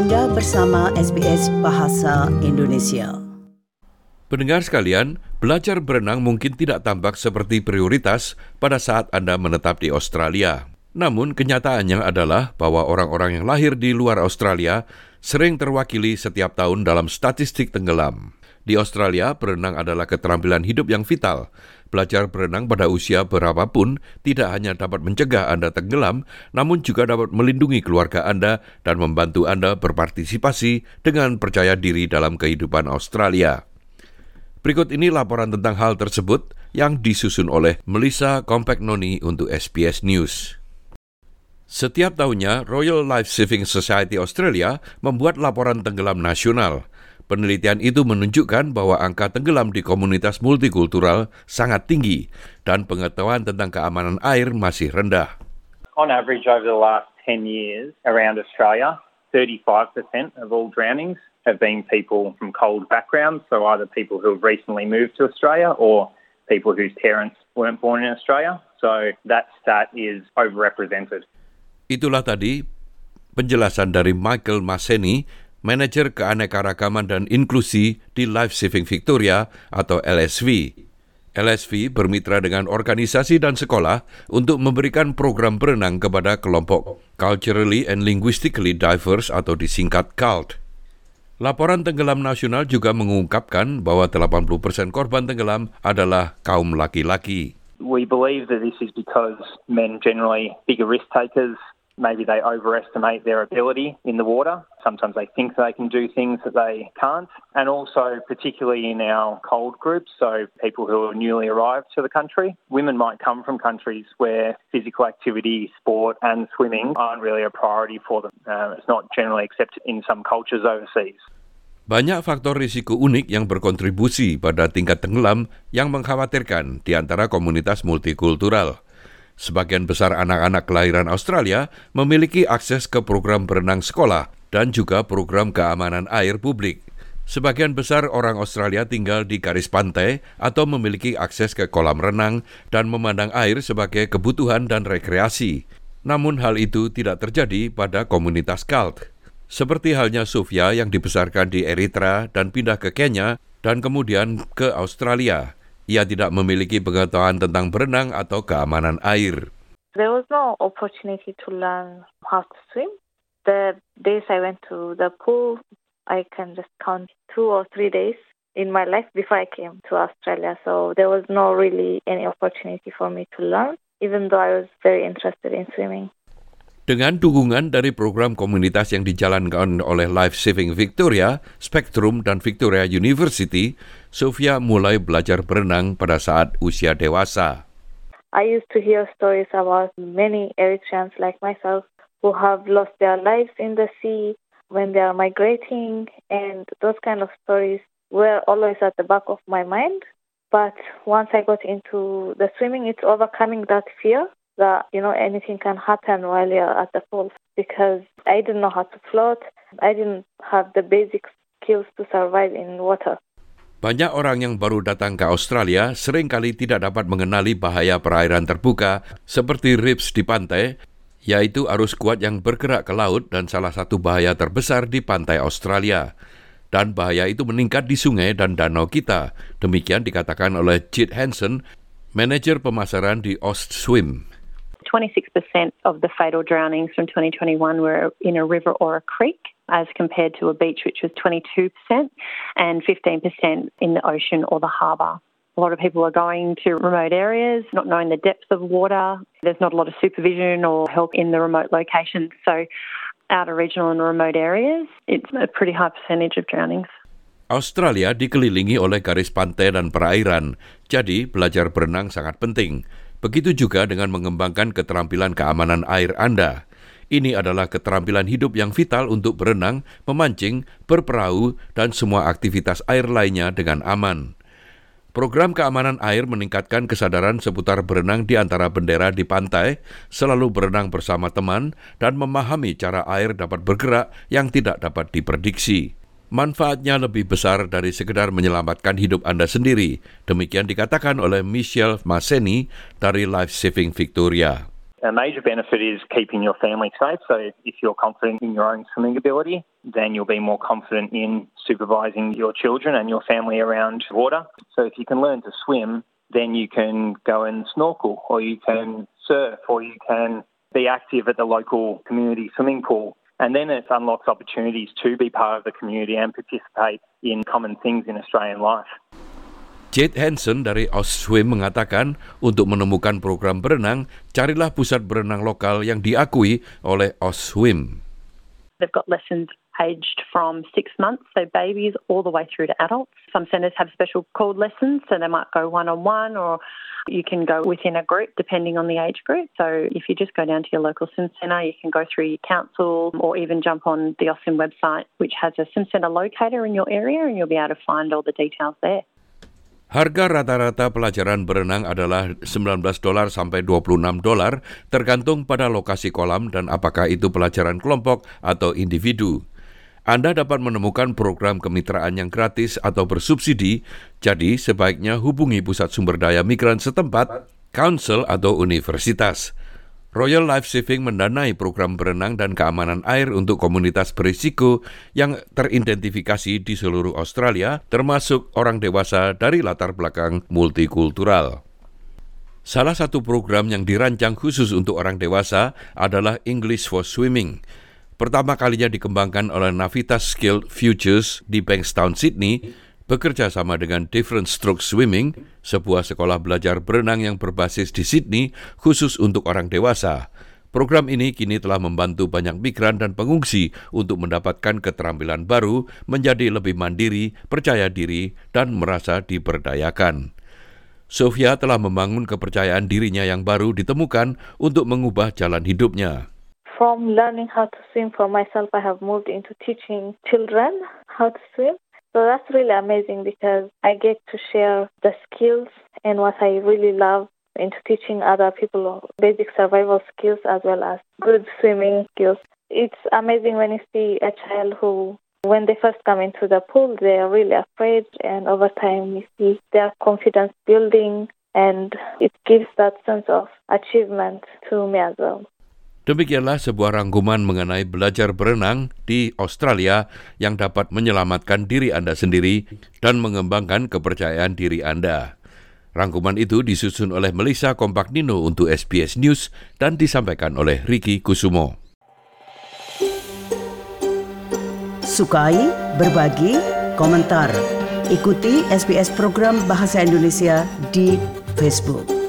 Anda bersama SBS Bahasa Indonesia. Pendengar sekalian, belajar berenang mungkin tidak tampak seperti prioritas pada saat Anda menetap di Australia. Namun kenyataannya adalah bahwa orang-orang yang lahir di luar Australia sering terwakili setiap tahun dalam statistik tenggelam. Di Australia, berenang adalah keterampilan hidup yang vital. Belajar berenang pada usia berapapun tidak hanya dapat mencegah Anda tenggelam, namun juga dapat melindungi keluarga Anda dan membantu Anda berpartisipasi dengan percaya diri dalam kehidupan Australia. Berikut ini laporan tentang hal tersebut yang disusun oleh Melissa Compagnoni untuk SBS News. Setiap tahunnya, Royal Life Saving Society Australia membuat laporan tenggelam nasional – Penelitian itu menunjukkan bahwa angka tenggelam di komunitas multikultural sangat tinggi dan pengetahuan tentang keamanan air masih rendah. On average over the last 10 years around Australia, 35% of all drownings have been people from cold backgrounds, so either people who have recently moved to Australia or people whose parents weren't born in Australia. So that stat is overrepresented. Itulah tadi penjelasan dari Michael Maseni, Manajer Keanekaragaman dan Inklusi di Life Saving Victoria atau LSV. LSV bermitra dengan organisasi dan sekolah untuk memberikan program berenang kepada kelompok Culturally and Linguistically Diverse atau disingkat CULT. Laporan tenggelam nasional juga mengungkapkan bahwa 80% korban tenggelam adalah kaum laki-laki. We believe that this is because men generally bigger risk takers maybe they overestimate their ability in the water. Sometimes they think they can do things that they can't. And also, particularly in our cold groups, so people who are newly arrived to the country, women might come from countries where physical activity, sport, and swimming aren't really a priority for them. Uh, it's not generally accepted in some cultures overseas. Banyak faktor risiko unik yang berkontribusi pada tingkat tenggelam yang mengkhawatirkan di antara komunitas multikultural. Sebagian besar anak-anak kelahiran Australia memiliki akses ke program berenang sekolah dan juga program keamanan air publik. Sebagian besar orang Australia tinggal di garis pantai atau memiliki akses ke kolam renang dan memandang air sebagai kebutuhan dan rekreasi. Namun hal itu tidak terjadi pada komunitas Celt. Seperti halnya Sofia yang dibesarkan di Eritrea dan pindah ke Kenya dan kemudian ke Australia. Ia tidak memiliki pengetahuan tentang berenang atau keamanan air. There was no opportunity to learn how to swim. The days I went to the pool, I can just count two or three days in my life before I came to Australia. So there was no really any opportunity for me to learn, even though I was very interested in swimming. Dengan dukungan dari program komunitas yang dijalankan oleh Life Saving Victoria, Spectrum, dan Victoria University, Sofia mulai belajar berenang pada saat usia dewasa. I used to hear stories about many Eritreans like myself who have lost their lives in the sea when they are migrating, and those kind of stories were always at the back of my mind. But once I got into the swimming, it's overcoming that fear that you know anything can happen while you're at the pool because I didn't know how to float. I didn't have the basic skills to survive in water. Banyak orang yang baru datang ke Australia sering kali tidak dapat mengenali bahaya perairan terbuka seperti rips di pantai, yaitu arus kuat yang bergerak ke laut dan salah satu bahaya terbesar di pantai Australia. Dan bahaya itu meningkat di sungai dan danau kita. Demikian dikatakan oleh Chit Hansen, manajer pemasaran di Swim. 26% of the fatal drownings from 2021 were in a river or a creek, as compared to a beach, which was 22%, and 15% in the ocean or the harbour. A lot of people are going to remote areas, not knowing the depth of water. There's not a lot of supervision or help in the remote locations. So, outer regional and remote areas, it's a pretty high percentage of drownings. Australia dikelilingi oleh garis pantai dan perairan, jadi belajar berenang sangat penting. Begitu juga dengan mengembangkan keterampilan keamanan air Anda. Ini adalah keterampilan hidup yang vital untuk berenang, memancing, berperahu, dan semua aktivitas air lainnya dengan aman. Program keamanan air meningkatkan kesadaran seputar berenang di antara bendera di pantai, selalu berenang bersama teman, dan memahami cara air dapat bergerak yang tidak dapat diprediksi manfaatnya lebih besar dari sekedar menyelamatkan hidup Anda sendiri. Demikian dikatakan oleh Michelle Maseni dari Life Saving Victoria. A major benefit is keeping your family safe. So if you're confident in your own swimming ability, then you'll be more confident in supervising your children and your family around water. So if you can learn to swim, then you can go and snorkel or you can surf or you can be active at the local community swimming pool. And then it unlocks opportunities to be part of the community and participate in common things in Australian life. Jade Hansen dari Oswim mengatakan untuk menemukan program berenang, carilah pusat berenang lokal yang diakui oleh Oswim. They've got lessons aged from six months, so babies, all the way through to adults. Some centres have special called lessons, so they might go one on one or you can go within a group depending on the age group. So if you just go down to your local swim centre, you can go through your council or even jump on the Austin website, which has a swim centre locator in your area, and you'll be able to find all the details there. Harga rata-rata pelajaran berenang adalah 19 dolar sampai 26 dolar tergantung pada lokasi kolam dan apakah itu pelajaran kelompok atau individu. Anda dapat menemukan program kemitraan yang gratis atau bersubsidi, jadi sebaiknya hubungi pusat sumber daya migran setempat, council atau universitas. Royal Life Saving mendanai program berenang dan keamanan air untuk komunitas berisiko yang teridentifikasi di seluruh Australia, termasuk orang dewasa dari latar belakang multikultural. Salah satu program yang dirancang khusus untuk orang dewasa adalah English for Swimming. Pertama kalinya dikembangkan oleh Navitas Skill Futures di Bankstown, Sydney, bekerja sama dengan Different Stroke Swimming, sebuah sekolah belajar berenang yang berbasis di Sydney khusus untuk orang dewasa. Program ini kini telah membantu banyak migran dan pengungsi untuk mendapatkan keterampilan baru, menjadi lebih mandiri, percaya diri, dan merasa diberdayakan. Sofia telah membangun kepercayaan dirinya yang baru ditemukan untuk mengubah jalan hidupnya. From learning how to swim for myself, I have moved into teaching children how to swim. So that's really amazing because I get to share the skills and what I really love into teaching other people basic survival skills as well as good swimming skills. It's amazing when you see a child who, when they first come into the pool, they are really afraid, and over time you see their confidence building, and it gives that sense of achievement to me as well. Demikianlah sebuah rangkuman mengenai belajar berenang di Australia yang dapat menyelamatkan diri Anda sendiri dan mengembangkan kepercayaan diri Anda. Rangkuman itu disusun oleh Melissa Kompaknino untuk SBS News dan disampaikan oleh Ricky Kusumo. Sukai, berbagi, komentar. Ikuti SBS program Bahasa Indonesia di Facebook.